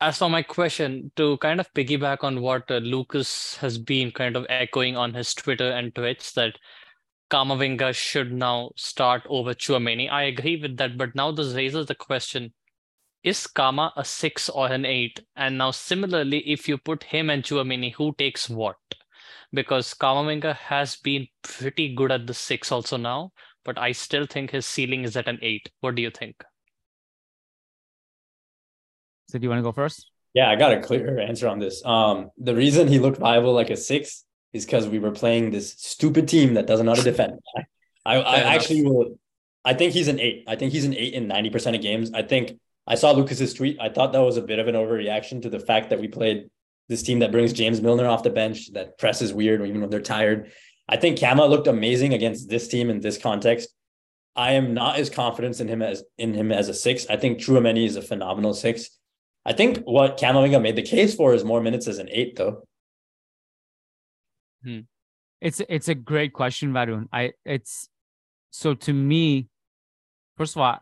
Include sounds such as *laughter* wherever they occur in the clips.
As for my question, to kind of piggyback on what uh, Lucas has been kind of echoing on his Twitter and Twitch, that Camavinga should now start over Tchouameni. I agree with that, but now this raises the question: Is Kama a six or an eight? And now, similarly, if you put him and Tchouameni, who takes what? Because Camavinga has been pretty good at the six also now, but I still think his ceiling is at an eight. What do you think? So, do you want to go first? Yeah, I got a clear answer on this. Um, the reason he looked viable like a six is because we were playing this stupid team that doesn't know how to defend. *laughs* I, I, actually will. I think he's an eight. I think he's an eight in ninety percent of games. I think I saw Lucas's tweet. I thought that was a bit of an overreaction to the fact that we played this team that brings James Milner off the bench, that presses weird or even when they're tired. I think Kama looked amazing against this team in this context. I am not as confident in him as in him as a six. I think Tchouameni is a phenomenal six. I think what Camavinga made the case for is more minutes as an eight, though. Hmm. It's it's a great question, Varun. I it's so to me, first of all,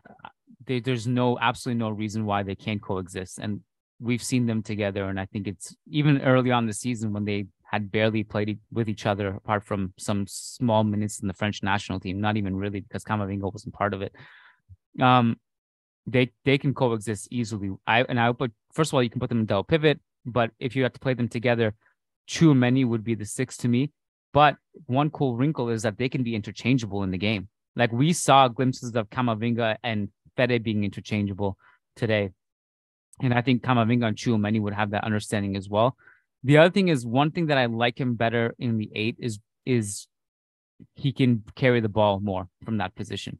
they, there's no absolutely no reason why they can't coexist, and we've seen them together. And I think it's even early on the season when they had barely played with each other, apart from some small minutes in the French national team. Not even really because Camavinga wasn't part of it. Um, they they can coexist easily. I and I put first of all you can put them in double pivot, but if you have to play them together, Tchouameni would be the six to me. But one cool wrinkle is that they can be interchangeable in the game. Like we saw glimpses of Camavinga and Fede being interchangeable today. And I think Camavinga and Tchouameni would have that understanding as well. The other thing is one thing that I like him better in the eight is is he can carry the ball more from that position.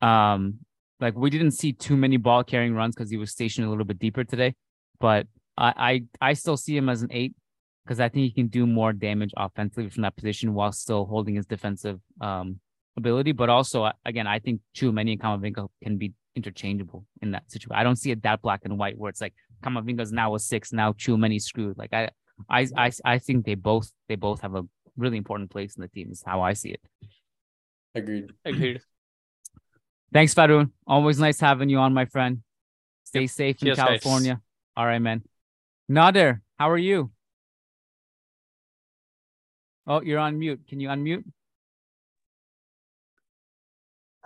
Um, like we didn't see too many ball carrying runs because he was stationed a little bit deeper today, but I I, I still see him as an eight because I think he can do more damage offensively from that position while still holding his defensive um ability. But also, again, I think Tchouameni and Camavinga can be interchangeable in that situation. I don't see it that black and white where it's like Camavinga's now a six, now Tchouameni's screwed. Like I, I, I, I think they both they both have a really important place in the team. Is how I see it. Agreed. Agreed. Thanks, Varun. Always nice having you on, my friend. Stay Yep. safe in Cheers, guys. California. All right, man. Nader, how are you? Oh, you're on mute. Can you unmute?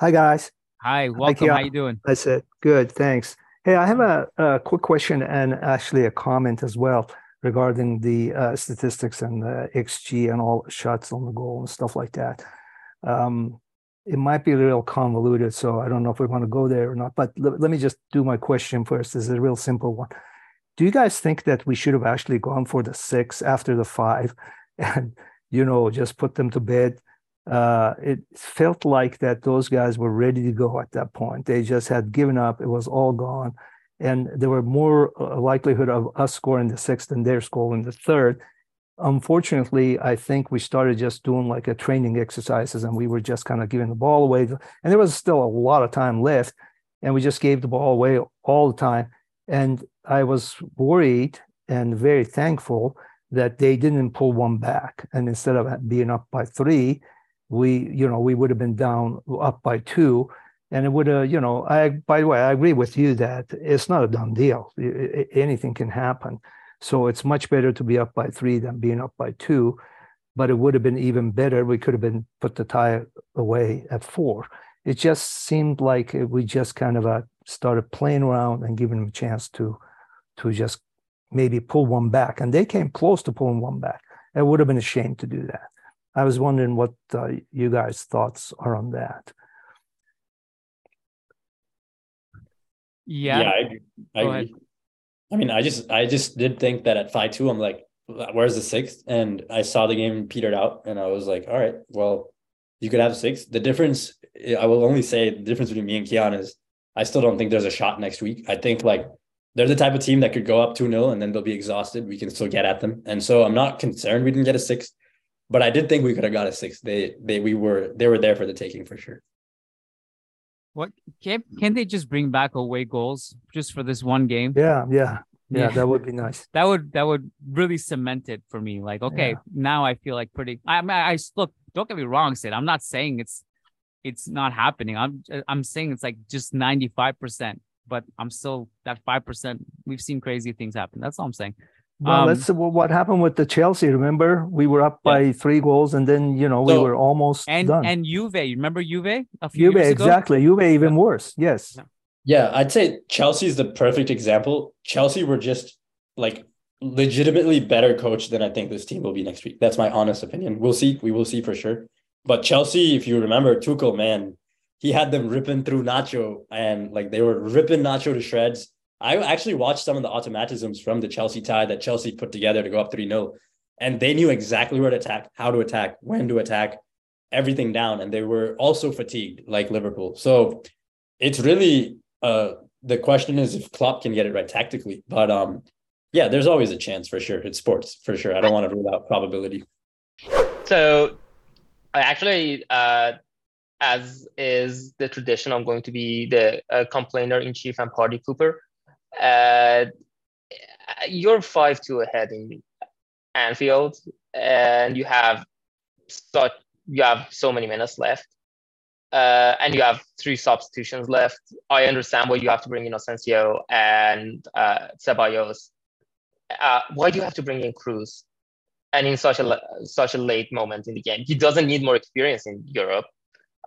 Hi guys, Hi, welcome. How you doing? that's it. Good, thanks. Hey, I have a, a quick question and actually a comment as well regarding the uh, statistics and the XG and all shots on the goal and stuff like that. Um, it might be a little convoluted, so I don't know if we want to go there or not. But l- let me just do my question first. This is a real simple one. Do you guys think that we should have actually gone for the six after the five, *laughs* and you know just put them to bed? uh, it felt like that those guys were ready to go at that point. They just had given up. It was all gone. and there were more uh, likelihood of us scoring the sixth than their scoring the third. Unfortunately, I think we started just doing like a training exercises, and we were just kind of giving the ball away, and there was still a lot of time left, and we just gave the ball away all the time. And I was worried and very thankful that they didn't pull one back, and instead of being up by three, we you know we would have been down up by two. And it would have you know i by the way i agree with you that it's not a done deal. Anything can happen so it's much better to be up by three than being up by two but it would have been even better we could have been put the tie away at four it just seemed like we just kind of uh, started playing around and giving them a chance to to just maybe pull one back and they came close to pulling one back it would have been a shame to do that I was wondering what uh, you guys' thoughts are on that. Yeah. Yeah, I. I, agree. I mean, I just I just did think that at five two, I'm like, where's the sixth? And I saw the game petered out, and I was like, all right, well, you could have six. The difference, I will only say, the difference between me and Kiyan is, I still don't think there's a shot next week. I think like they're the type of team that could go up 2 0 and then they'll be exhausted. We can still get at them. And so I'm not concerned we didn't get a six. But I did think we could have got a six. They they we were they were there for the taking for sure. What can can they just bring back away goals just for this one game? Yeah, yeah, yeah. yeah. That would be nice. *laughs* That would that would really cement it for me. Like, okay, yeah. now I feel like pretty. I mean, I look. Don't get me wrong, Sid. I'm not saying it's it's not happening. I'm I'm saying it's like just 95 percent. But I'm still that five percent. We've seen crazy things happen. That's all I'm saying. Well, um, let's well, what happened with the Chelsea. Remember, we were up by three goals, and then you know so, we were almost and done. and Juve. Remember Juve? A few Juve, exactly. Juve even yeah. worse. Yes. Yeah. yeah, I'd say Chelsea is the perfect example. Chelsea were just like legitimately better coach than I think this team will be next week. That's my honest opinion. We'll see. We will see for sure. But Chelsea, if you remember, Tuchel, man, he had them ripping through Nacho, and like they were ripping Nacho to shreds I actually watched some of the automatisms from the Chelsea tie that Chelsea put together to go up 3 0. And they knew exactly where to attack, how to attack, when to attack, everything down. And they were also fatigued like Liverpool. So it's really uh the question is if Klopp can get it right tactically. But um yeah, there's always a chance for sure. It's sports for sure. I don't want to rule out probability. So I actually uh as is the tradition, I'm going to be the uh, complainer in chief and party pooper. Uh, you're five two ahead in Anfield, and you have such you have so many minutes left, uh, and you have three substitutions left. I understand why you have to bring in Asensio and uh, Ceballos. Uh, why do you have to bring in Kroos? And in such a such a late moment in the game, he doesn't need more experience in Europe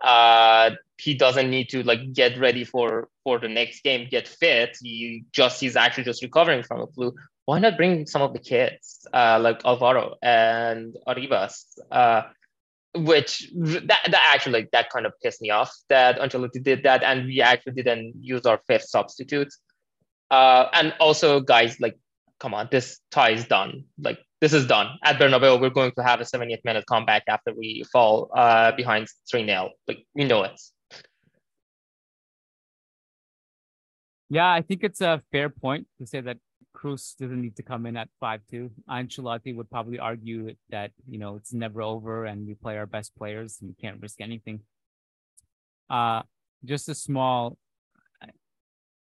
uh, he doesn't need to like get ready for for the next game, get fit. He just he's actually just recovering from a flu. Why not bring some of the kids uh, like Alvaro and Arribas? Uh, which that, that actually like that kind of pissed me off that Ancelotti did that, and we actually didn't use our fifth substitute. Uh, and also, guys, like, come on, this tie is done. Like, this is done at Bernabeu. We're going to have a 78th minute comeback after we fall uh, behind 3 0. Like, we know it. Yeah, I think it's a fair point to say that Kroos doesn't need to come in at 5 2. Ancelotti would probably argue that, you know, it's never over and we play our best players and we can't risk anything. Uh, just a small,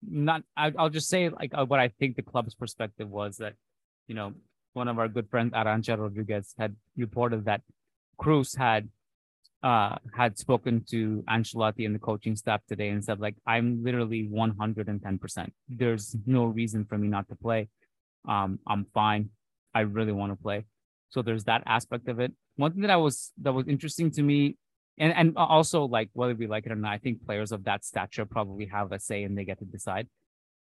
not, I, will just say like uh, what I think the club's perspective was that, you know, one of our good friends, Arancha Rodriguez, had reported that Kroos had uh, had spoken to Ancelotti and the coaching staff today and said, like, I'm literally 110%. There's no reason for me not to play. Um, I'm fine. I really want to play. So there's that aspect of it. One thing that I was that was interesting to me, and and also like whether we like it or not, I think players of that stature probably have a say and they get to decide.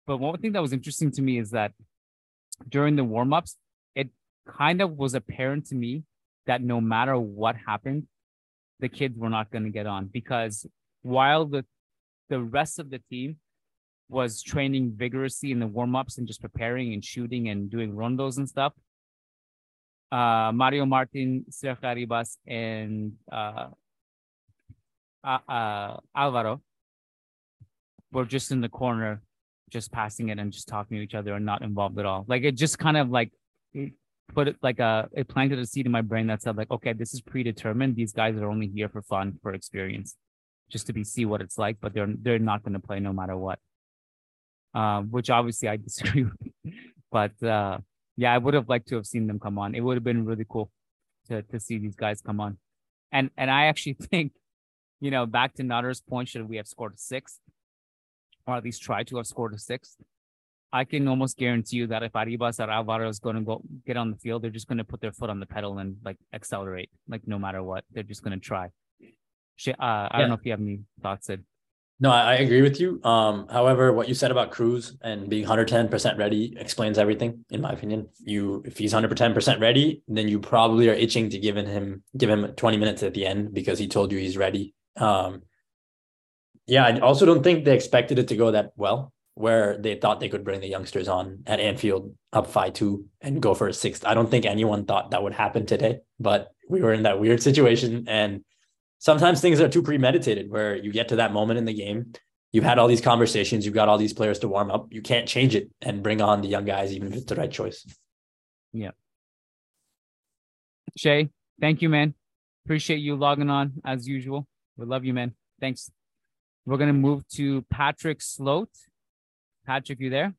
But one thing that was interesting to me is that during the warm-ups, kind of was apparent to me that no matter what happened, the kids were not going to get on because while the the rest of the team was training vigorously in the warm-ups and just preparing and shooting and doing rondos and stuff. Uh, Mario Martin, Sergio Arribas, and uh, uh, uh, Alvaro were just in the corner just passing it and just talking to each other and not involved at all. Like it just kind of like put like a it planted a seed in my brain that said like, okay, this is predetermined. These guys are only here for fun, for experience, just to be see what it's like, but they're they're not going to play no matter what. Um, which obviously I *laughs* disagree with, but uh, yeah, I would have liked to have seen them come on. It would have been really cool to to see these guys come on, and and I actually *laughs* think, you know, back to Nader's point, should we have scored a sixth, or at least try to have scored a sixth? I can almost guarantee you that if Arribas or Alvaro is going to go get on the field, they're just going to put their foot on the pedal and like accelerate, like no matter what, they're just going to try. Uh, I Yeah. don't know if you have any thoughts, Sid. No, I, I agree with you. Um, however, what you said about Kroos and being 110% ready explains everything, in my opinion. You if he's 110% ready, then you probably are itching to give him give him 20 minutes at the end because he told you he's ready. Um, yeah, I also don't think they expected it to go that well, where they thought they could bring the youngsters on at Anfield up 5-2 and go for a sixth. I don't think anyone thought that would happen today, but we were in that weird situation and sometimes things are too premeditated where you get to that moment in the game you've had all these conversations you've got all these players to warm up you can't change it and bring on the young guys even if it's the right choice Yeah. Shay, thank you, man. Appreciate you logging on as usual. We love you, man. Thanks. We're gonna move to Patrick Sloat. Patrick, you there?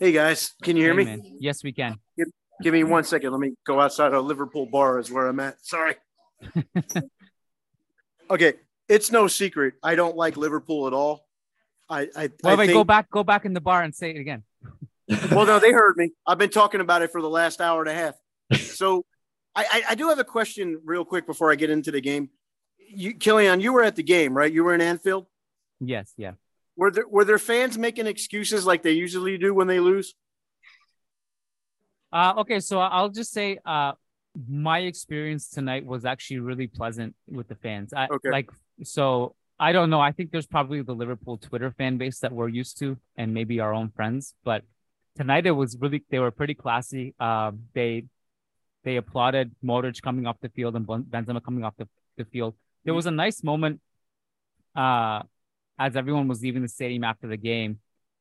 Hey guys, can you hear Hey, me? Yes, we can. Give me one second. Let me go outside a Liverpool bar is where I'm at. Sorry. *laughs* okay, it's no secret. I don't like Liverpool at all. I I, Wait, I wait, think, go back, go back in the bar and say it again. *laughs* well, no, they heard me. I've been talking about it for the last hour and a half. So I, I, I do have a question real quick before I get into the game. You, Killian, you were at the game, right? You were in Anfield. Yes, yeah. Were there were there fans making excuses like they usually do when they lose? Uh, okay, so I'll just say, uh, my experience tonight was actually really pleasant with the fans. I, Okay. Like, so I don't know. I think there's probably the Liverpool Twitter fan base that we're used to, and maybe our own friends. But tonight it was really they were pretty classy. Um, they they applauded Modric coming off the field and Ben- Benzema coming off the, the field. There was a nice moment, uh, as everyone was leaving the stadium after the game,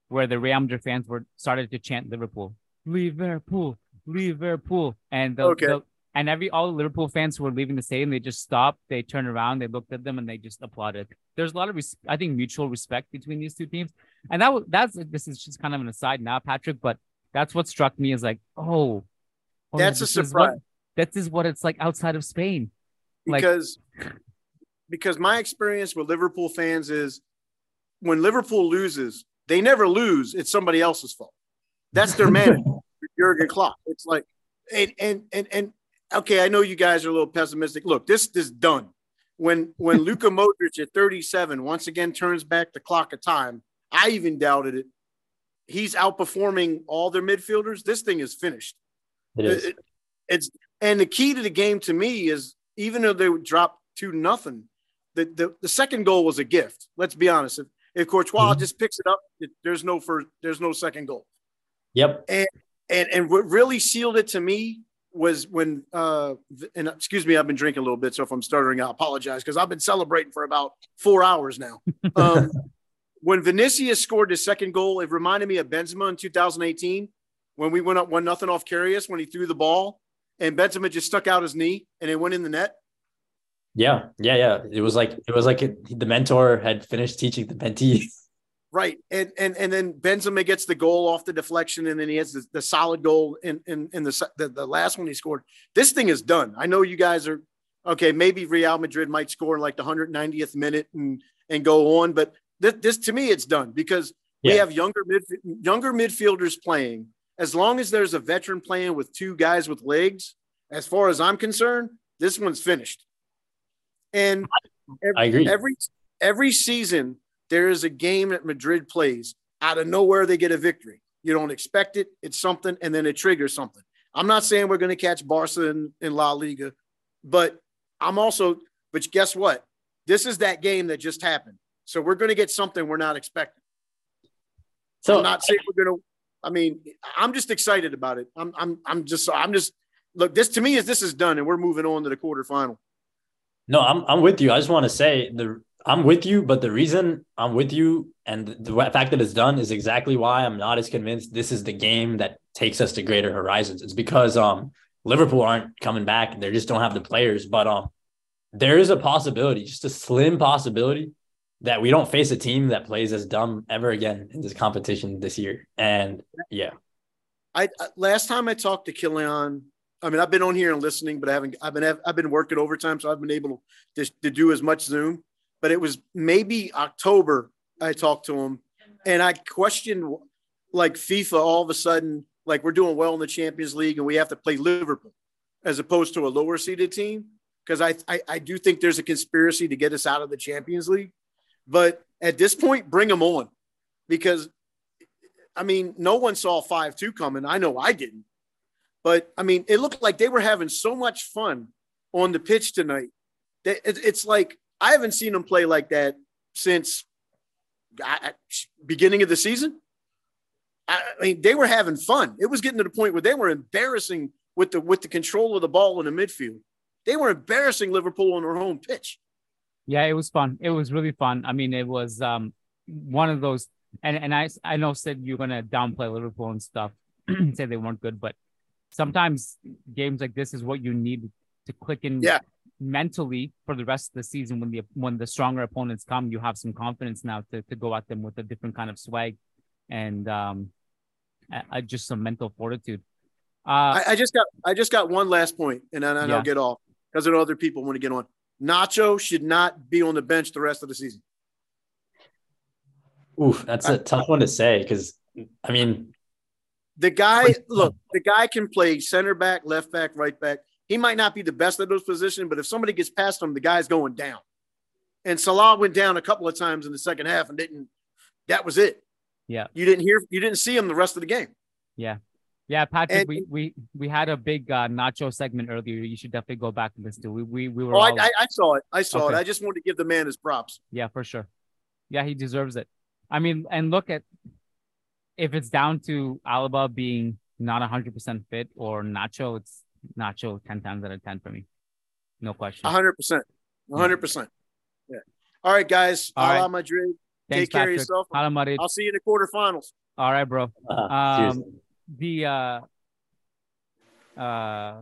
where the Real Madrid fans were started to chant Liverpool, Liverpool, Liverpool, and the, Okay. the- and every all the Liverpool fans who were leaving the stadium, they just stopped, they turned around, they looked at them, and they just applauded. There's a lot of res- I think mutual respect between these two teams, and that was that's this is just kind of an aside now, Patrick, but that's what struck me is like, oh, oh, That's a this is what- surprise. This is what it's like outside of Spain. Like- because my experience with Liverpool fans is when Liverpool loses, they never lose. It's somebody else's fault. That's their manager, *laughs* Jurgen Klopp. It's like, and and and and okay, I know you guys are a little pessimistic. Look, this this is done. When when *laughs* Luka Modric at 37 once again turns back the clock of time, I even doubted it. He's outperforming all their midfielders. This thing is finished. It is. It- it's and the key to the game to me is even though they would drop two nothing, the, the the second goal was a gift. Let's be honest. If if Courtois Mhm. just picks it up, it, there's no first, there's no second goal. Yep. And and what really sealed it to me was when uh and excuse me, I've been drinking a little bit, so if I'm stuttering, I apologize because I've been celebrating for about four hours now. *laughs* Um, when Vinicius scored his second goal, it reminded me of Benzema in 2018 when we went up one nothing off Karius when he threw the ball and Benzema just stuck out his knee and it went in the net. Yeah. Yeah. Yeah. It was like it was like it, the mentor had finished teaching the mentee. *laughs* Right. And and and then Benzema gets the goal off the deflection and then he has the, the solid goal in in, in the, the the last one he scored. This thing is done. I know you guys are okay, maybe Real Madrid might score in like the 190th minute and and go on, but this, this to me it's done because we have younger mid younger midfielders playing. As long as there's a veteran playing with two guys with legs, as far as I'm concerned, this one's finished. And every, I agree. every every season there is a game that Madrid plays out of nowhere they get a victory. You don't expect it, it's something, and then it triggers something. I'm not saying we're going to catch Barca in, in La Liga, but I'm also, but guess what? This is that game that just happened. So we're going to get something we're not expecting. So I'm not saying we're going to, I mean, I'm just excited about it. I'm, I'm, I'm just, I'm just, look, this to me is this is done and we're moving on to the quarterfinal. No, I'm I'm with you. I just want to say the I'm with you, but the reason I'm with you and the fact that it's done is exactly why I'm not as convinced this is the game that takes us to greater horizons. It's because um Liverpool aren't coming back; they just don't have the players. But um, there is a possibility, just a slim possibility, that we don't face a team that plays as dumb ever again in this competition this year. And yeah, I last time I talked to Kylian, I mean I've been on here and listening, but I haven't. I've been I've been working overtime, so I've been able to to do as much Zoom. But it was maybe October I talked to him, and I questioned like FIFA all of a sudden like we're doing well in the Champions League and we have to play Liverpool as opposed to a lower seeded team. Because I, I, I do think there's a conspiracy to get us out of the Champions League. But at this point, bring them on because I mean, no one saw 5 2 coming. I know I didn't. But I mean, it looked like they were having so much fun on the pitch tonight. That it's like I haven't seen them play like that since beginning of the season. I mean, they were having fun. It was getting to the point where they were embarrassing with the with the control of the ball in the midfield. They were embarrassing Liverpool on their home pitch. Yeah, it was fun. It was really fun. I mean, it was um one of those and and I I know said you're gonna downplay Liverpool and stuff, *clears throat* say they weren't good, but sometimes games like this is what you need to click in yeah. mentally for the rest of the season when the when the stronger opponents come, you have some confidence now to, to go at them with a different kind of swag and um uh, just some mental fortitude. Uh, I, I, just got I just got one last point, and then. I'll get off because there are other people want to get on. Nacho should not be on the bench the rest of the season. Oof, that's a tough one to say because I mean, the guy look, the guy can play center back, left back, right back. He might not be the best at those positions, but if somebody gets past him, the guy's going down. And Salah went down a couple of times in the second half and didn't. That was it. Yeah. You didn't hear you didn't see him the rest of the game. Yeah. Yeah, Patrick, and, we, we we had a big uh, nacho segment earlier. You should definitely go back and listen to. We we, we were. Oh, all... I, I, saw it. I saw okay. it. I just wanted to give the man his props. Yeah, for sure. Yeah, he deserves it. I mean, and look at if it's down to Alaba being not hundred percent fit or Nacho, it's Nacho ten times out of ten for me. No question. hundred percent. hundred percent. Yeah. All right, guys. All right. Madrid. Thanks, Take care Patrick. of yourself. Madrid. I'll see you in the quarterfinals. All right, bro. Uh, um, the uh, uh,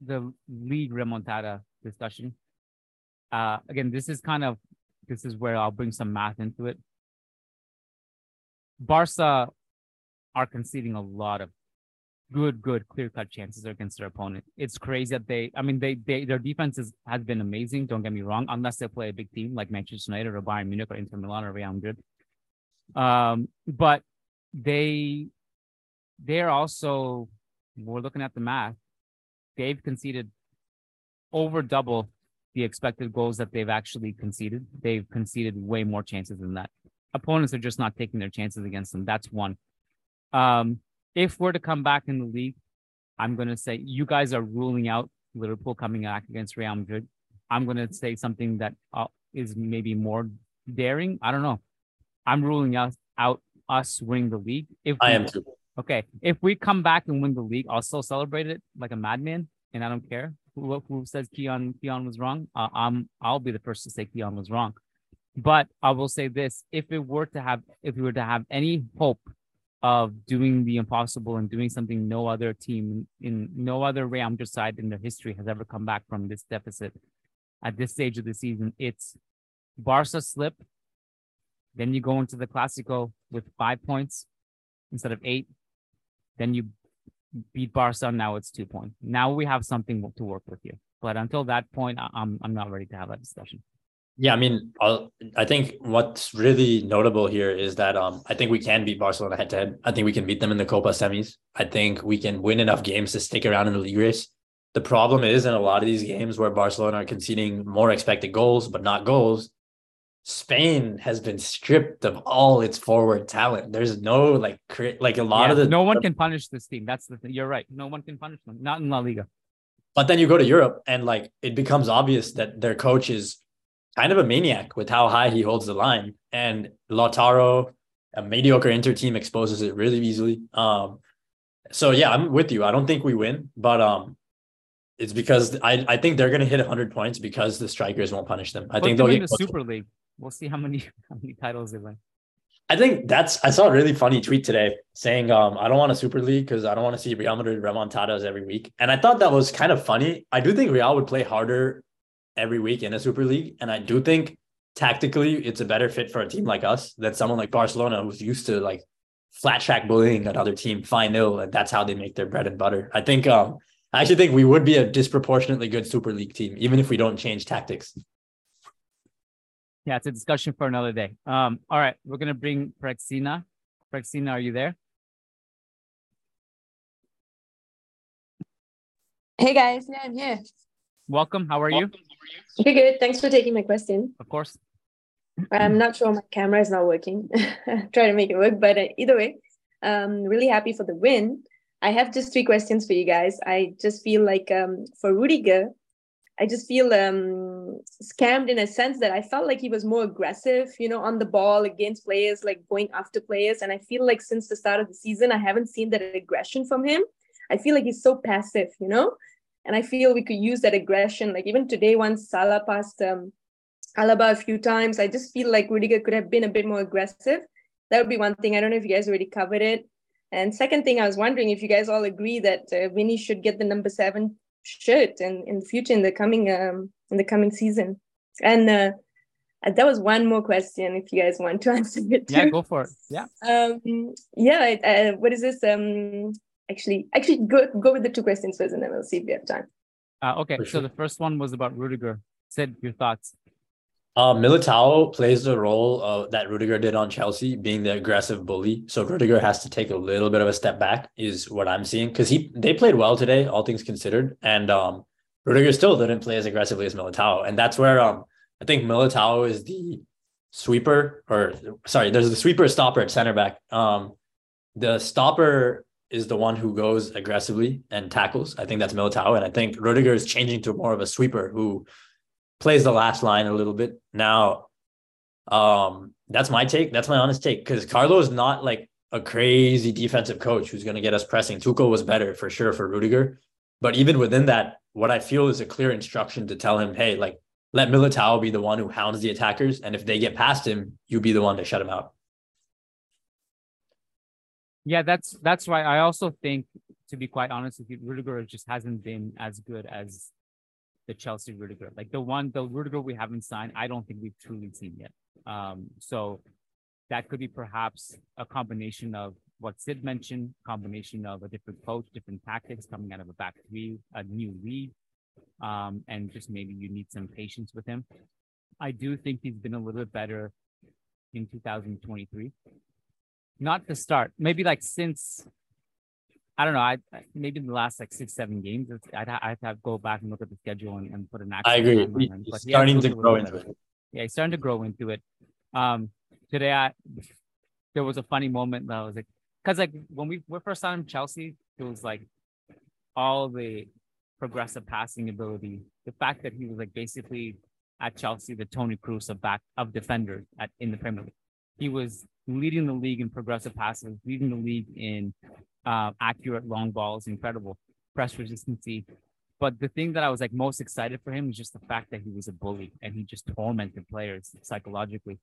the league remontada discussion. Uh, again, this is kind of this is where I'll bring some math into it. Barca are conceding a lot of good, good, clear cut chances against their opponent. It's crazy that they, I mean, they, they their defense is, has been amazing. Don't get me wrong, unless they play a big team like Manchester United or Bayern Munich or Inter Milan or Real Madrid. Um, but they, they're also, we're looking at the math. They've conceded over double the expected goals that they've actually conceded. They've conceded way more chances than that. Opponents are just not taking their chances against them. That's one. Um, if we're to come back in the league, I'm going to say you guys are ruling out Liverpool coming back against Real Madrid. I'm going to say something that uh, is maybe more daring. I don't know. I'm ruling out, out us winning the league. If I am too. Okay. If we come back and win the league, I'll still celebrate it like a madman, and I don't care who, who says Kiyan Kiyan was wrong. Uh, I'm I'll be the first to say Kiyan was wrong. But I will say this: if it were to have, if we were to have any hope of doing the impossible and doing something no other team in no other Madrid side in their history has ever come back from this deficit at this stage of the season. It's Barca slip, then you go into the Clasico with five points instead of eight. Then you beat Barca. Now it's two points. Now we have something to work with here. But until that point, I'm I'm not ready to have that discussion. Yeah, I mean, I'll, i think what's really notable here is that um, I think we can beat Barcelona head to head. I think we can beat them in the Copa semis. I think we can win enough games to stick around in the league race. The problem is in a lot of these games where Barcelona are conceding more expected goals, but not goals. Spain has been stripped of all its forward talent. There's no like like a lot yeah, of the no one can punish this team. That's the thing. You're right. No one can punish them. Not in La Liga. But then you go to Europe and like it becomes obvious that their coach is kind of a maniac with how high he holds the line. And Lautaro, a mediocre Inter team, exposes it really easily. Um, so yeah, I'm with you. I don't think we win, but um, it's because I, I think they're gonna hit 100 points because the strikers won't punish them. I Put think they'll get the. Super League. We'll see how many *laughs* how many titles they win. I think that's I saw a really funny tweet today saying um I don't want a super league because I don't want to see Real Madrid remontadas every week. And I thought that was kind of funny. I do think Real would play harder every week in a super league. And I do think tactically it's a better fit for a team like us than someone like Barcelona who's used to like flat track bullying another team 5-0 and that's how they make their bread and butter. I think um I actually think we would be a disproportionately good super league team, even if we don't change tactics. Yeah, it's a discussion for another day. Um, all right, we're gonna bring Praxina. Praxina, are you there? Hey guys, yeah, I'm here. Welcome. How are you? Okay, good. Thanks for taking my question. Of course. I'm not sure my camera is not working. *laughs* Try to make it work, but uh, either way, um, really happy for the win. I have just three questions for you guys. I just feel like um, for Rudiger, I just feel um, scammed in a sense that I felt like he was more aggressive, you know, on the ball against players, like going after players. And I feel like since the start of the season, I haven't seen that aggression from him. I feel like he's so passive, you know, and I feel we could use that aggression. Like even today, once Salah passed um, Alaba a few times, I just feel like Rudiger could have been a bit more aggressive. That would be one thing. I don't know if you guys already covered it. And second thing, I was wondering if you guys all agree that uh, Vinny should get the number seven shirt in, in the future in the coming um in the coming season. And uh, that was one more question if you guys want to *laughs* answer it. Yeah, go for it. Yeah. Um, yeah. Uh, what is this? Um, actually, actually, go go with the two questions first, and then we'll see if we have time. Uh, okay, For so the first one was about Rudiger. Sid, your thoughts? Uh, Militao plays the role of, that Rudiger did on Chelsea, being the aggressive bully. So Rudiger has to take a little bit of a step back, is what I'm seeing. Because he they played well today, all things considered, and um, Rudiger still didn't play as aggressively as Militao, and that's where um, I think Militao is the sweeper, or sorry, there's the sweeper stopper at center back. Um, the stopper is the one who goes aggressively and tackles. I think that's Militao, and I think Rudiger is changing to more of a sweeper who plays the last line a little bit. Now, um, that's my take. That's my honest take because Carlo is not like a crazy defensive coach who's going to get us pressing. Tuchel was better for sure for Rudiger, but even within that, what I feel is a clear instruction to tell him, hey, like let Militao be the one who hounds the attackers, and if they get past him, you be the one to shut him out. Yeah, that's that's why I also think, to be quite honest with you, Rudiger just hasn't been as good as the Chelsea Rudiger. Like the one, the Rudiger we haven't signed, I don't think we've truly seen yet. Um, so that could be perhaps a combination of what Sid mentioned, combination of a different coach, different tactics coming out of a back three, a new lead, um, and just maybe you need some patience with him. I do think he's been a little bit better in 2023 not the start. Maybe like since I don't know. I maybe in the last like six seven games. I'd I'd have to go back and look at the schedule and, and put an. Action. I agree. He's starting to grow into better. it. Yeah, he's starting to grow into it. Um, today I there was a funny moment that I was like, because like when we were first on Chelsea, it was like all the progressive passing ability. The fact that he was like basically at Chelsea the Toni Kroos of back of defenders at in the Premier League. He was leading the league in progressive passes, leading the league in uh, accurate long balls, incredible press resistancy. But the thing that I was like most excited for him was just the fact that he was a bully and he just tormented players psychologically.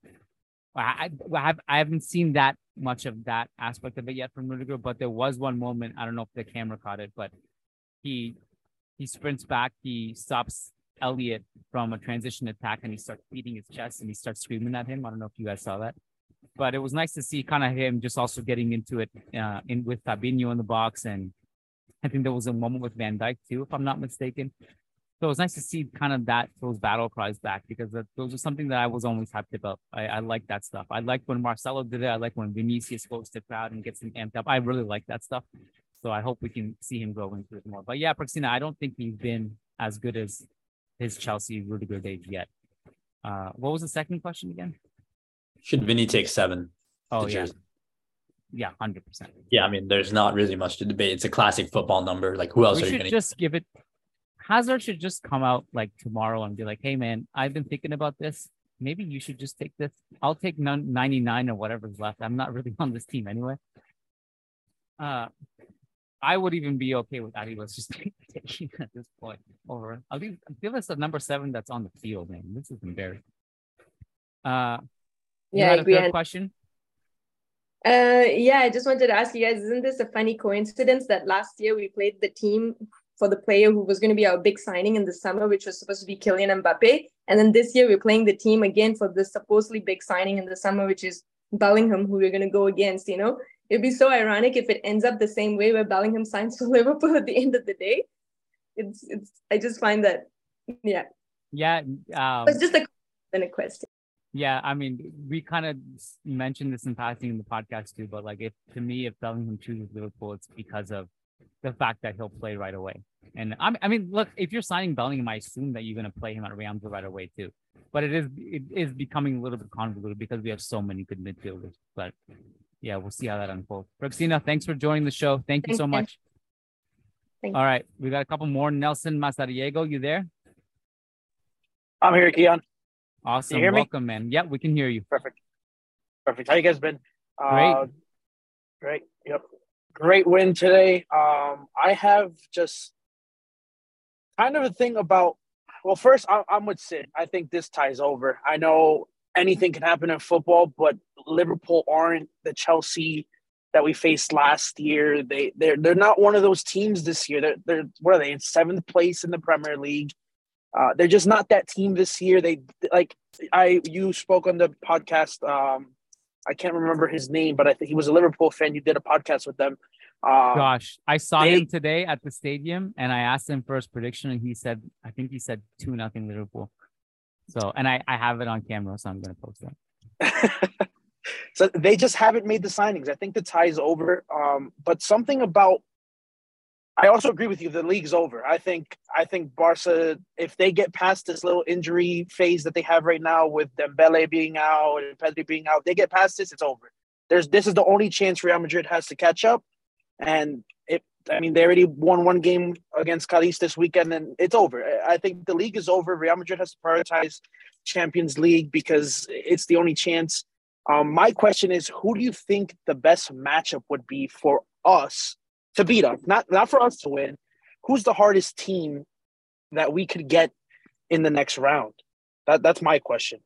I, I, I haven't seen that much of that aspect of it yet from Rudiger, but there was one moment I don't know if the camera caught it, but he he sprints back, he stops Elliott from a transition attack, and he starts beating his chest and he starts screaming at him. I don't know if you guys saw that, but it was nice to see kind of him just also getting into it uh, in with Fabinho in the box, and I think there was a moment with Van Dijk too, if I'm not mistaken. So it was nice to see kind of that those battle cries back because that, those are something that I was always hyped about. I, I like that stuff. I like when Marcelo did it. I like when Vinicius goes to the crowd and gets him amped up. I really like that stuff. So I hope we can see him grow into it more. But yeah, Praxina, I don't think he's been as good as his Chelsea Rudiger days yet. Uh, what was the second question again? Should Vinny take seven? Oh yeah, jersey? yeah, hundred percent. Yeah, I mean, there's not really much to debate. It's a classic football number. Like, who else We are you going to? just give it. Hazard should just come out like tomorrow and be like, "Hey man, I've been thinking about this. Maybe you should just take this. I'll take none- 99 or whatever's left. I'm not really *laughs* on this team anyway." Uh, I would even be okay with Adios just *laughs* taking at this point. Over. I'll give, give us the number seven that's on the field, man. This is embarrassing. Uh, Yeah, I had a third question. Uh, yeah, I just wanted to ask you guys, isn't this a funny coincidence that last year we played the team for the player who was going to be our big signing in the summer, which was supposed to be Kylian Mbappe, and then this year we're playing the team again for the supposedly big signing in the summer, which is Bellingham, who we're going to go against. You know, it'd be so ironic if it ends up the same way where Bellingham *laughs* signs for Liverpool at the end of the day. It's it's. I just find that, yeah, Yeah. Um, it's just a than a question. Yeah, I mean, we kind of mentioned this in passing in the podcast too, but like, if to me, if Bellingham chooses Liverpool, it's because of the fact that he'll play right away. And I, I mean, look, if you're signing Bellingham, I assume that you're going to play him at Real right away too. But it is it is becoming a little bit convoluted because we have so many good midfielders. But yeah, we'll see how that unfolds. Roxina, thanks for joining the show. Thank you Thank so much. Thank All right, we got a couple more. Nelson Masariego, you there? I'm here, Kiyan. Awesome. hear me? Welcome, man. Yeah, we can hear you. Perfect. Perfect. How you guys been? Great. Uh, great. Yep. Great win today. Um, I have just kind of a thing about. Well, first, I, I'm with Sid. I think this ties over. I know anything can happen in football, but Liverpool aren't the Chelsea that we faced last year. They they're they're not one of those teams this year. They're they're what are they in seventh place in the Premier League? Uh, they're just not that team this year. They like I you spoke on the podcast. Um, I can't remember his name, but I think he was a Liverpool fan. You did a podcast with them. Um, Gosh, I saw they- him today at the stadium, and I asked him for his prediction, and he said, I think he said two nothing Liverpool. So, and I I have it on camera, so I'm gonna post that. *laughs* so they just haven't made the signings. I think the tie is over. Um, but something about I also agree with you. The league's over. I think I think Barca, if they get past this little injury phase that they have right now with Dembele being out and Pedri being out, they get past this, it's over. There's this is the only chance Real Madrid has to catch up, and it. I mean, they already won one game against Cadiz this weekend, and it's over. I- think the league is over. Real Madrid has to prioritize Champions League because it's the only chance. Um, my question is, who do you think the best matchup would be for us to beat up? Not not for us to win. Who's the hardest team that we could get in the next round? That that's my question.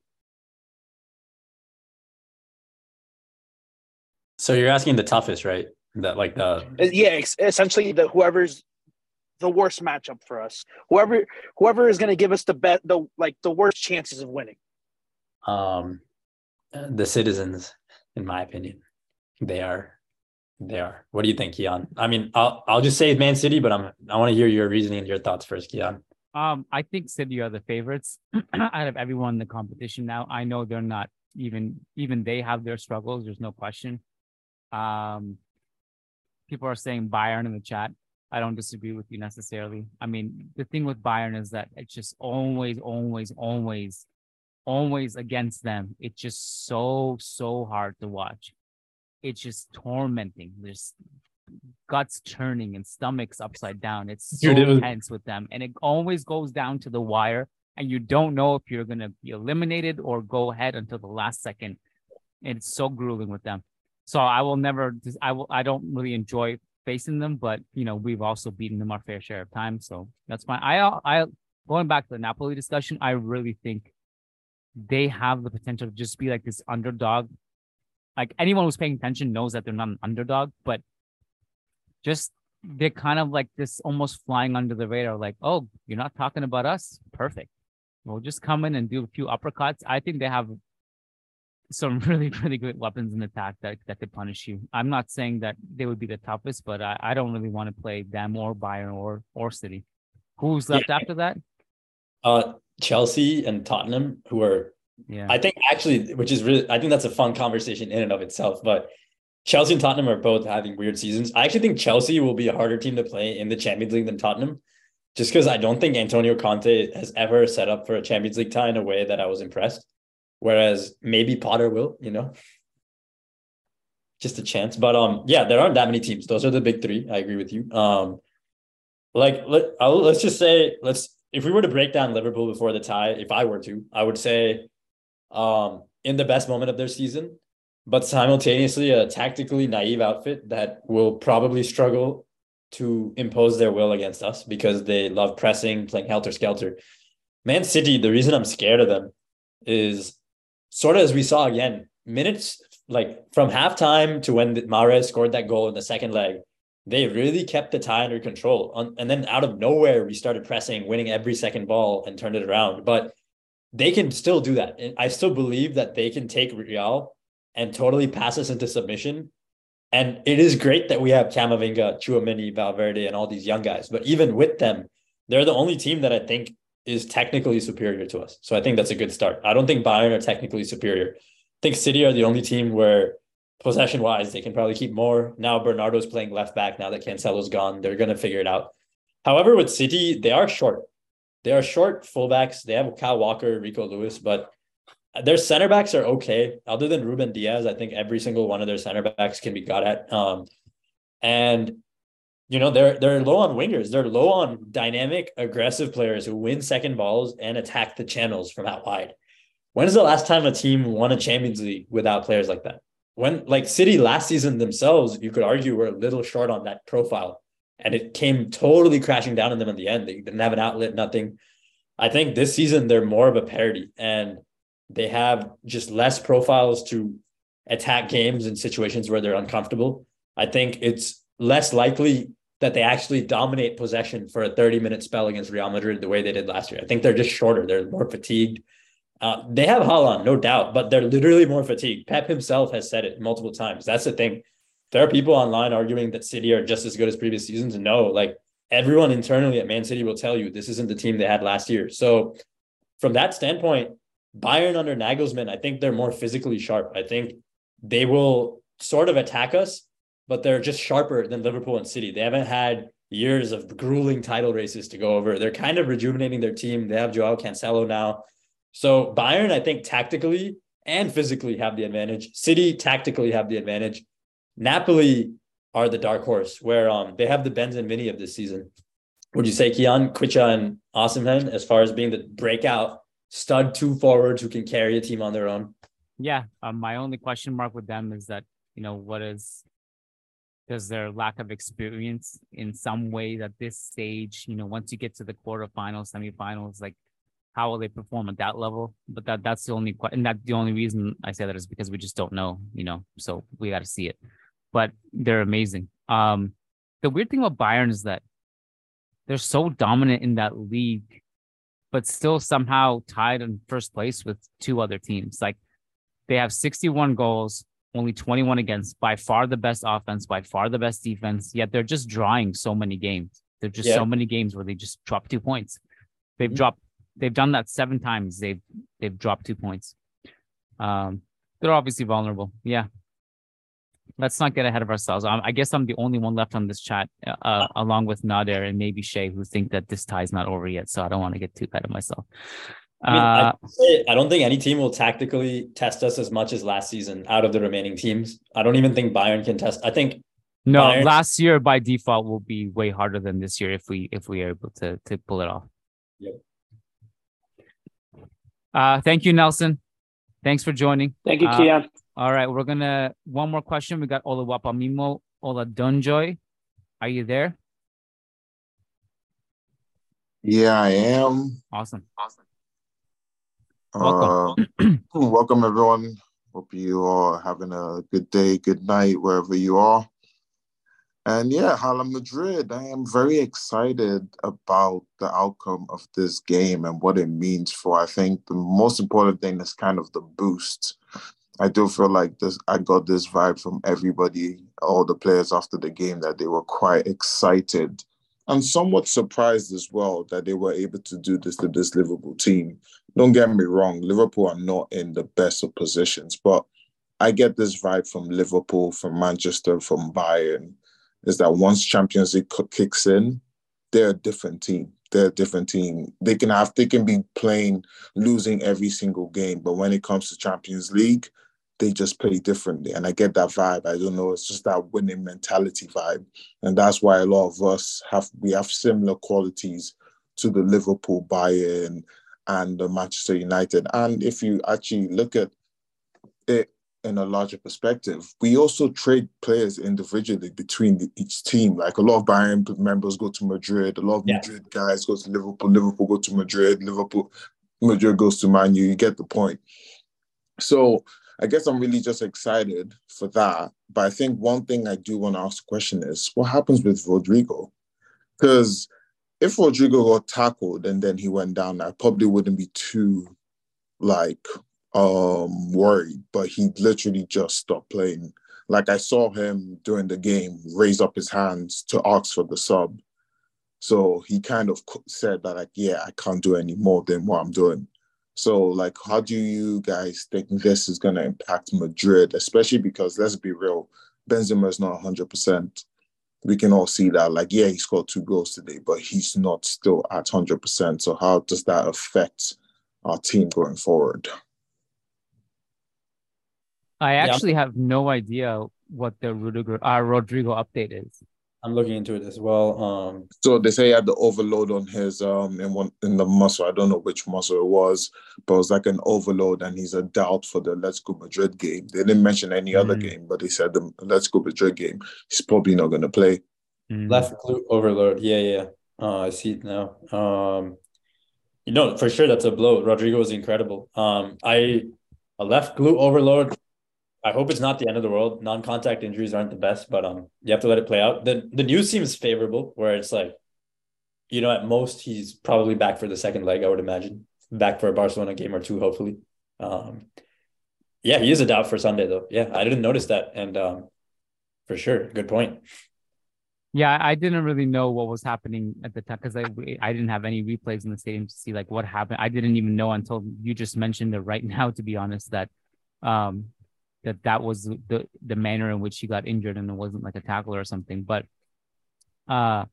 So you're asking the toughest, right? That like the Uh, Yeah, essentially the whoever's the worst matchup for us. Whoever whoever is going to give us the bet the like the worst chances of winning. um the citizens, in my opinion. They are they are. What do you think, Kiyan? I mean, I'll I'll just say Man City, but I'm I want to hear your reasoning and your thoughts first, Kiyan. Um, I think City are the favorites *clears throat* out of everyone in the competition now. I know they're not even even they have their struggles. There's no question. Um, people are saying Bayern in the chat. I don't disagree with you necessarily. I mean, the thing with Bayern is that it's just always, always, always, always against them. It's just so, so hard to watch. It's just tormenting. There's guts churning and stomachs upside down. It's so Dude, it was- tense with them. And it always goes down to the wire. And you don't know if you're going to be eliminated or go ahead until the last second. And it's so grueling with them. So I will never, I will, I don't really enjoy facing them, but you know, we've also beaten them our fair share of time. So that's fine. I, I, going back to the Napoli discussion, I really think they have the potential to just be like this underdog. Like anyone who's paying attention knows that they're not an underdog, but just they're kind of like this almost flying under the radar, like, oh, you're not talking about us? Perfect. We'll just come in and do a few uppercuts. I think they have some *laughs* really, really good weapons in attack that, that could punish you. I'm not saying that they would be the toughest, but I, I don't really want to play them or Bayern or or City. Who's left Yeah. after that? Uh Chelsea and Tottenham, who are Yeah. I think actually, which is really, I think that's a fun conversation in and of itself. But Chelsea and Tottenham are both having weird seasons. I actually think Chelsea will be a harder team to play in the Champions League than Tottenham, just because I don't think Antonio Conte has ever set up for a Champions League tie in a way that I was impressed. Whereas maybe Potter will, you know, just a chance. But um, yeah, there aren't that many teams. Those are the big three. I agree with you. Um, like let I'll, let's just say let's if we were to break down Liverpool before the tie, if I were to, I would say um, in the best moment of their season, but simultaneously a tactically naive outfit that will probably struggle to impose their will against us because they love pressing, playing helter skelter. Man City, the reason I'm scared of them is sort of as we saw again, minutes like from halftime to when Mahrez scored that goal in the second leg, they really kept the tie under control. And then out of nowhere, we started pressing, winning every second ball and turned it around. But they can still do that. And I still believe that they can take Real and totally pass us into submission. And it is great that we have Camavinga, Tchouameni, Valverde, and all these young guys. But even with them, they're the only team that I think is technically superior to us. So I think that's a good start. I don't think Bayern are technically superior. I think City are the only team where possession wise, they can probably keep more. Now Bernardo's playing left back. Now that Cancelo's gone, they're going to figure it out. However, with City, they are short. They are short fullbacks. They have Kyle Walker, Rico Lewis, but their center backs are okay. Other than Ruben Dias, I think every single one of their center backs can be got at. Um, and you know they're they're low on wingers. They're low on dynamic, aggressive players who win second balls and attack the channels from out wide. When is the last time a team won a Champions League without players like that? When like City last season themselves, you could argue were a little short on that profile, and it came totally crashing down on them in the end. They didn't have an outlet, nothing. I think this season they're more of a parody and they have just less profiles to attack games in situations where they're uncomfortable. I think it's less likely that they actually dominate possession for a 30 minute spell against Real Madrid the way they did last year. I think they're just shorter. They're more fatigued. Uh, they have Haaland, no doubt, but they're literally more fatigued. Pep himself has said it multiple times. That's the thing. There are people online arguing that City are just as good as previous seasons. No, like everyone internally at Man City will tell you this isn't the team they had last year. So, from that standpoint, Bayern under Nagelsmann, I think they're more physically sharp. I think they will sort of attack us but they're just sharper than Liverpool and City. They haven't had years of grueling title races to go over. They're kind of rejuvenating their team. They have Joao Cancelo now. So Bayern, I think tactically and physically have the advantage. City tactically have the advantage. Napoli are the dark horse where um they have the Benz and Mini of this season. Would you say Kiyan, Kvicha, and Osimhen as far as being the breakout stud two forwards who can carry a team on their own? Yeah, um, my only question mark with them is that you know what is does their lack of experience in some way at this stage, you know, once you get to the quarterfinals, semifinals, like how will they perform at that level? But that that's the only question. and that the only reason I say that is because we just don't know, you know. So we got to see it. But they're amazing. Um, the weird thing about Bayern is that they're so dominant in that league, but still somehow tied in first place with two other teams. Like they have 61 goals, only 21 against, by far the best offense, by far the best defense. Yet they're just drawing so many games. There're just yeah. so many games where they just drop two points. They've mm-hmm. dropped. They've done that seven times. They've they've dropped two points. Um, they're obviously vulnerable. Yeah. Let's not get ahead of ourselves. I, I guess I'm the only one left on this chat, uh, uh, along with Nader and maybe Shay, who think that this tie is not over yet. So I don't want to get too ahead of myself. I, mean, uh, I, don't think any team will tactically test us as much as last season out of the remaining teams. I don't even think Bayern can test. I think no, Bayern, last year by default will be way harder than this year if we if we are able to to pull it off. Yep. Uh, thank you, Nelson. Thanks for joining. Thank you, uh, Kiyan. All right, we're gonna one more question. We got Ola Wapamimo, Ola Oladunjoy. Are you there? Yeah, I am. Awesome. Awesome. Welcome. Uh, *clears throat* welcome, everyone. Hope you are having a good day, good night, wherever you are. And yeah, Hala Madrid, I am very excited about the outcome of this game and what it means for, I think the most important thing is kind of the boost. I do feel like this, I got this vibe from everybody, all the players after the game, that they were quite excited and somewhat surprised as well that they were able to do this to this Liverpool team. Don't get me wrong, Liverpool are not in the best of positions, but I get this vibe from Liverpool, from Manchester, from Bayern, is that once Champions League kicks in, they're a different team. They're a different team. They can have, they can be playing, losing every single game, but when it comes to Champions League, they just play differently. And I get that vibe. I don't know. It's just that winning mentality vibe. And that's why a lot of us have we have similar qualities to the Liverpool Bayern and the Manchester United. And if you actually look at it in a larger perspective, we also trade players individually between the, each team. Like a lot of Bayern members go to Madrid, a lot of Yeah. Madrid guys go to Liverpool, Liverpool go to Madrid, Liverpool, Madrid goes to Man U. You get the point. So I guess I'm really just excited for that. But I think one thing I do want to ask the question is what happens with Rodrigo? Because if Rodrigo got tackled and then he went down, I probably wouldn't be too like um worried, but he literally just stopped playing. Like I saw him during the game raise up his hands to ask for the sub. So he kind of said that like, yeah, I can't do any more than what I'm doing. So like how do you guys think this is gonna impact Madrid, especially because let's be real, Benzema is not 100%. We can all see that. Like, yeah, he scored two goals today, but he's not still at 100%. So how does that affect our team going forward? I I'm- actually have no idea what the Rudiger, uh, Rodrigo update is. I'm looking into it as well. Um, So they say he had the overload on his um in one in the muscle. I don't know which muscle it was, but it was like an overload, and he's a doubt for the Atletico Madrid game. They didn't mention any other Mm. game, but they said the Atletico Madrid game. He's probably not going to play. Mm. left glute overload. Yeah, yeah. Uh, I see it now. Um, you know, for sure that's a blow. Rodrigo was incredible. Um, I a left glute overload. I hope it's not the end of the world. Non-contact injuries aren't the best, but um, you have to let it play out. the The news seems favorable, where it's like, you know, at most he's probably back for the second leg. I would imagine back for a Barcelona game or two, hopefully. Um, yeah, he is a doubt for Sunday though. Yeah, I didn't notice that, and um, for sure, good point. Yeah, I didn't really know what was happening at the time because I I didn't have any replays in the stadium to see like what happened. I didn't even know until you just mentioned it right *laughs* now. To be honest, that um that that was the the manner in which he got injured and it wasn't like a tackle or something. But uh,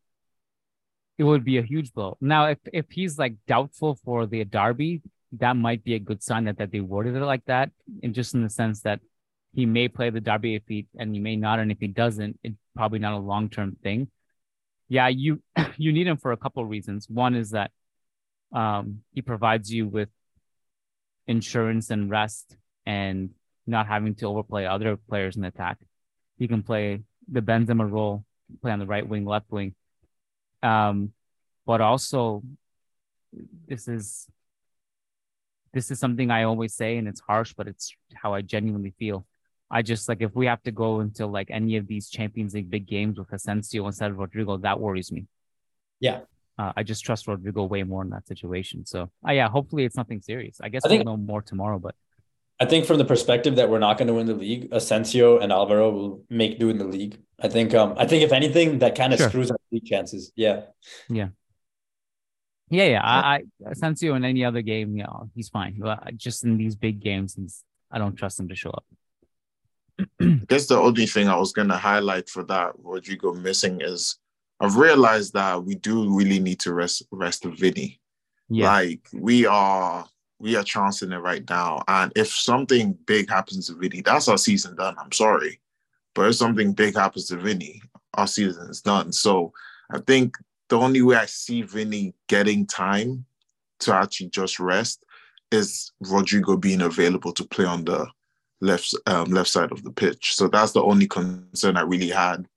it would be a huge blow. Now, if if he's like doubtful for the derby, that might be a good sign that that they worded it like that, and just in the sense that he may play the derby if he and he may not, and if he doesn't, it's probably not a long term thing. Yeah, you *coughs* you need him for a couple of reasons. One is that um, he provides you with insurance and rest, and not having to overplay other players in the attack. He can play the Benzema role, play on the right wing, left wing. Um, but also, this is this is something I always say, and it's harsh, but it's how I genuinely feel. I just like if we have to go into like any of these Champions League big games with Asensio instead of Rodrigo, that worries me. Yeah. Uh, I just trust Rodrigo way more in that situation. So, uh, yeah, hopefully it's nothing serious. I guess I think- we'll know more tomorrow, but I think from the perspective that we're not going to win the league, Asensio and Alvaro will make do in the league. I think um I think if anything that kind of Sure. screws our league chances. Yeah. yeah, yeah, yeah. I, I Asensio in any other game, yeah, he's fine. But just in these big games, he's, I don't trust him to show up. I guess the only thing I was going to highlight for that Rodrigo missing is I've realized that we do really need to rest rest Vinny. Yeah, Like we are we are chancing it right now. And if something big happens to Vinny, that's our season done. I'm sorry. But if something big happens to Vinny, our season is done. So I think the only way I see Vinny getting time to actually just rest is Rodrigo being available to play on the left um, left side of the pitch. So that's the only concern I really had.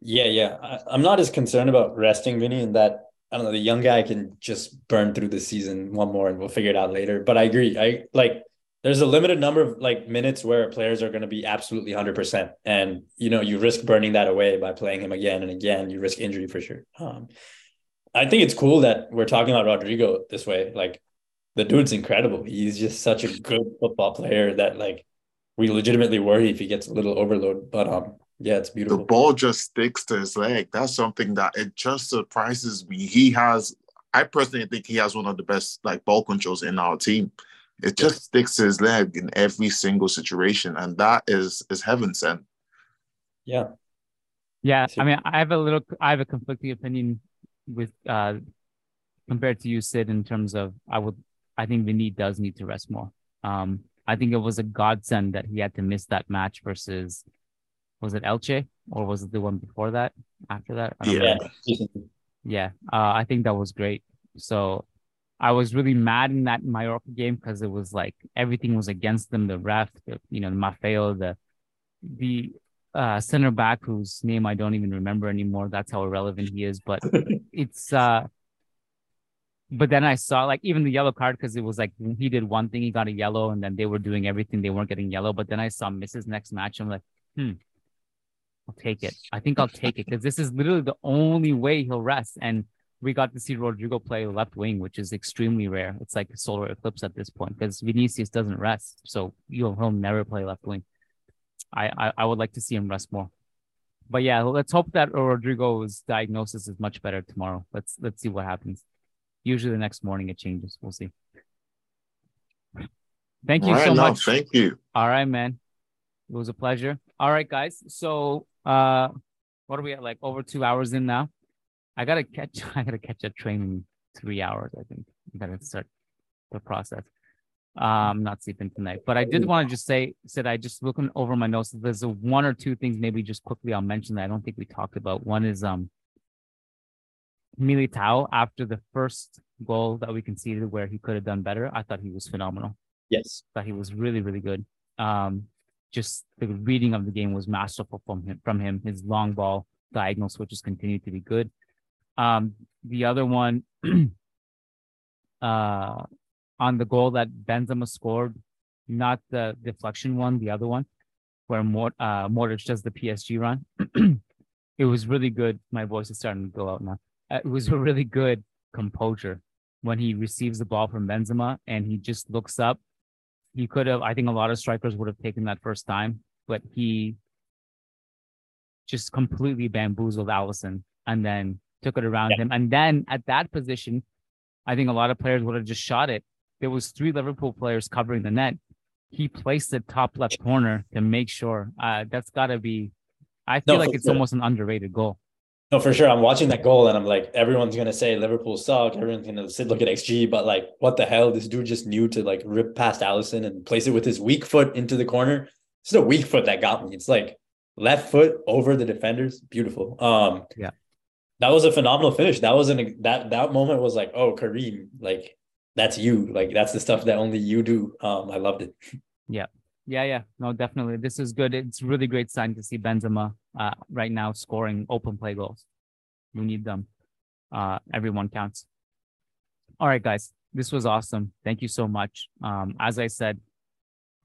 Yeah, yeah. I, I'm not as concerned about resting Vinny in that I don't know, the young guy can just burn through the season one more and we'll figure it out later. But I agree. I like there's a limited number of like minutes where players are going to be absolutely 100% and you know, you risk burning that away by playing him again and again. You risk injury for sure. Um I think it's cool that we're talking about Rodrigo this way. Like the dude's incredible. He's just such a good football player that like we legitimately worry if he gets a little overload. But um, yeah, it's beautiful. The ball just sticks to his leg. That's something that it just surprises me. He has, I personally think he has one of the best like ball controls in our team. It just sticks to his leg in every single situation, and that is is heaven sent. Yeah, Yeah, I mean, I have a little, I have a conflicting opinion with uh compared to you, Sid, in terms of I would, I think Vinny does need to rest more. Um, I think it was a godsend that he had to miss that match versus, was it Elche or was it the one before that? After that, I don't Yeah. remember. Yeah, uh, I think that was great. So I was really mad in that Mallorca game because it was like everything was against them. The ref, the, you know, the Maffeo, the the uh, center back whose name I don't even remember anymore. That's how irrelevant he is. But *laughs* it's uh but then I saw like even the yellow card because it was like he did one thing, he got a yellow, and then they were doing everything, they weren't getting yellow. But then I saw Mrs. next match. I'm like, hmm, I'll take it. I think I'll take it because this is literally the only way he'll rest. And we got to see Rodrigo play left wing, which is extremely rare. It's like a solar eclipse at this point because Vinicius doesn't rest, so you'll he'll never play left wing. I, I I would like to see him rest more. But yeah, let's hope that Rodrigo's diagnosis is much better tomorrow. Let's let's see what happens. Usually the next morning it changes. We'll see. Thank you right, so no, much. Thank you. All right, man. It was a pleasure. All right, guys. So uh what are we at? Like over two hours in now. I gotta catch *laughs* I gotta catch a train in three hours, I think. I gotta start the process. Um not sleeping tonight. But I did want to just say said I just looking over my notes. There's a one or two things maybe just quickly I'll mention that I don't think we talked about. One is um Militao after the first goal that we conceded where he could have done better. I thought he was phenomenal. Yes. Thought he was really, really good. Um, just the reading of the game was masterful from him. From him, his long ball diagonal switches continued to be good. Um, the other one, *clears throat* uh, on the goal that Benzema scored, not the deflection one, the other one, where Mort, uh, Modric does the PSG run. *clears throat* it was really good. My voice is starting to go out now. Uh, It was a really good composure when he receives the ball from Benzema and he just looks up. He could have, I think a lot of strikers would have taken that first time, but he just completely bamboozled Alisson and then took it around him. And then at that position, I think a lot of players would have just shot it. There was three Liverpool players covering the net. He placed it top left corner to make sure. Uh, that's got to be. I feel No, like it's sure. almost an underrated goal. No, for sure. I'm watching that goal and I'm like, everyone's gonna say Liverpool suck. Everyone's gonna sit look at XG, but like, what the hell? This dude just knew to like rip past Alisson and place it with his weak foot into the corner. It's the weak foot that got me. It's like left foot over the defenders. Beautiful. Um, Yeah. that was a phenomenal finish. That was an that that moment was like, oh, Karim, like that's you. Like that's the stuff that only you do. Um, I loved it. Yeah. Yeah, yeah. No, definitely. This is good. It's really great sign to see Benzema uh, right now scoring open play goals. We need them. Uh, everyone counts. All right, guys. This was awesome. Thank you so much. Um, as I said,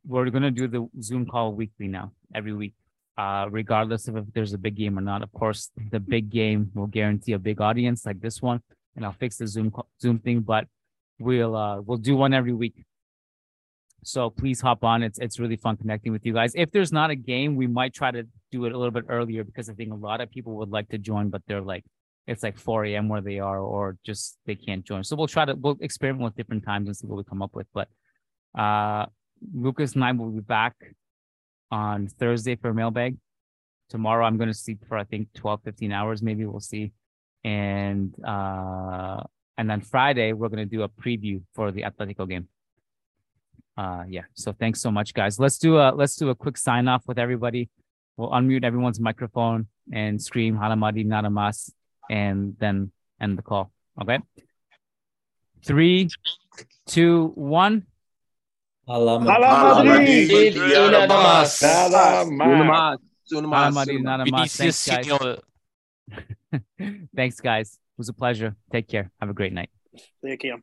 we're gonna do the Zoom call weekly now, every week. Uh, regardless of if there's a big game or not. Of course, the big game will guarantee a big audience like this one, and I'll fix the Zoom Zoom thing. But we'll uh, we'll do one every week. So please hop on. It's it's really fun connecting with you guys. If there's not a game, we might try to do it a little bit earlier because I think a lot of people would like to join, but they're like it's like 4 a.m. where they are, or just they can't join. So we'll try to we'll experiment with different times and see what we come up with. But uh Lucas and I will be back on Thursday for mailbag. Tomorrow I'm gonna sleep for I think 12, 15 hours, maybe we'll see. And uh and then Friday we're gonna do a preview for the Atletico game uh yeah. So thanks so much guys. Let's do a let's do a quick sign off with everybody. We'll unmute everyone's microphone and scream Hala Madrid nada más and then end the call. Okay? Three two one. Hala Madrid. Una más. Hala Madrid nada más thanks guys. *laughs* Thanks guys. It was a pleasure. Take care. Have a great night. Thank you.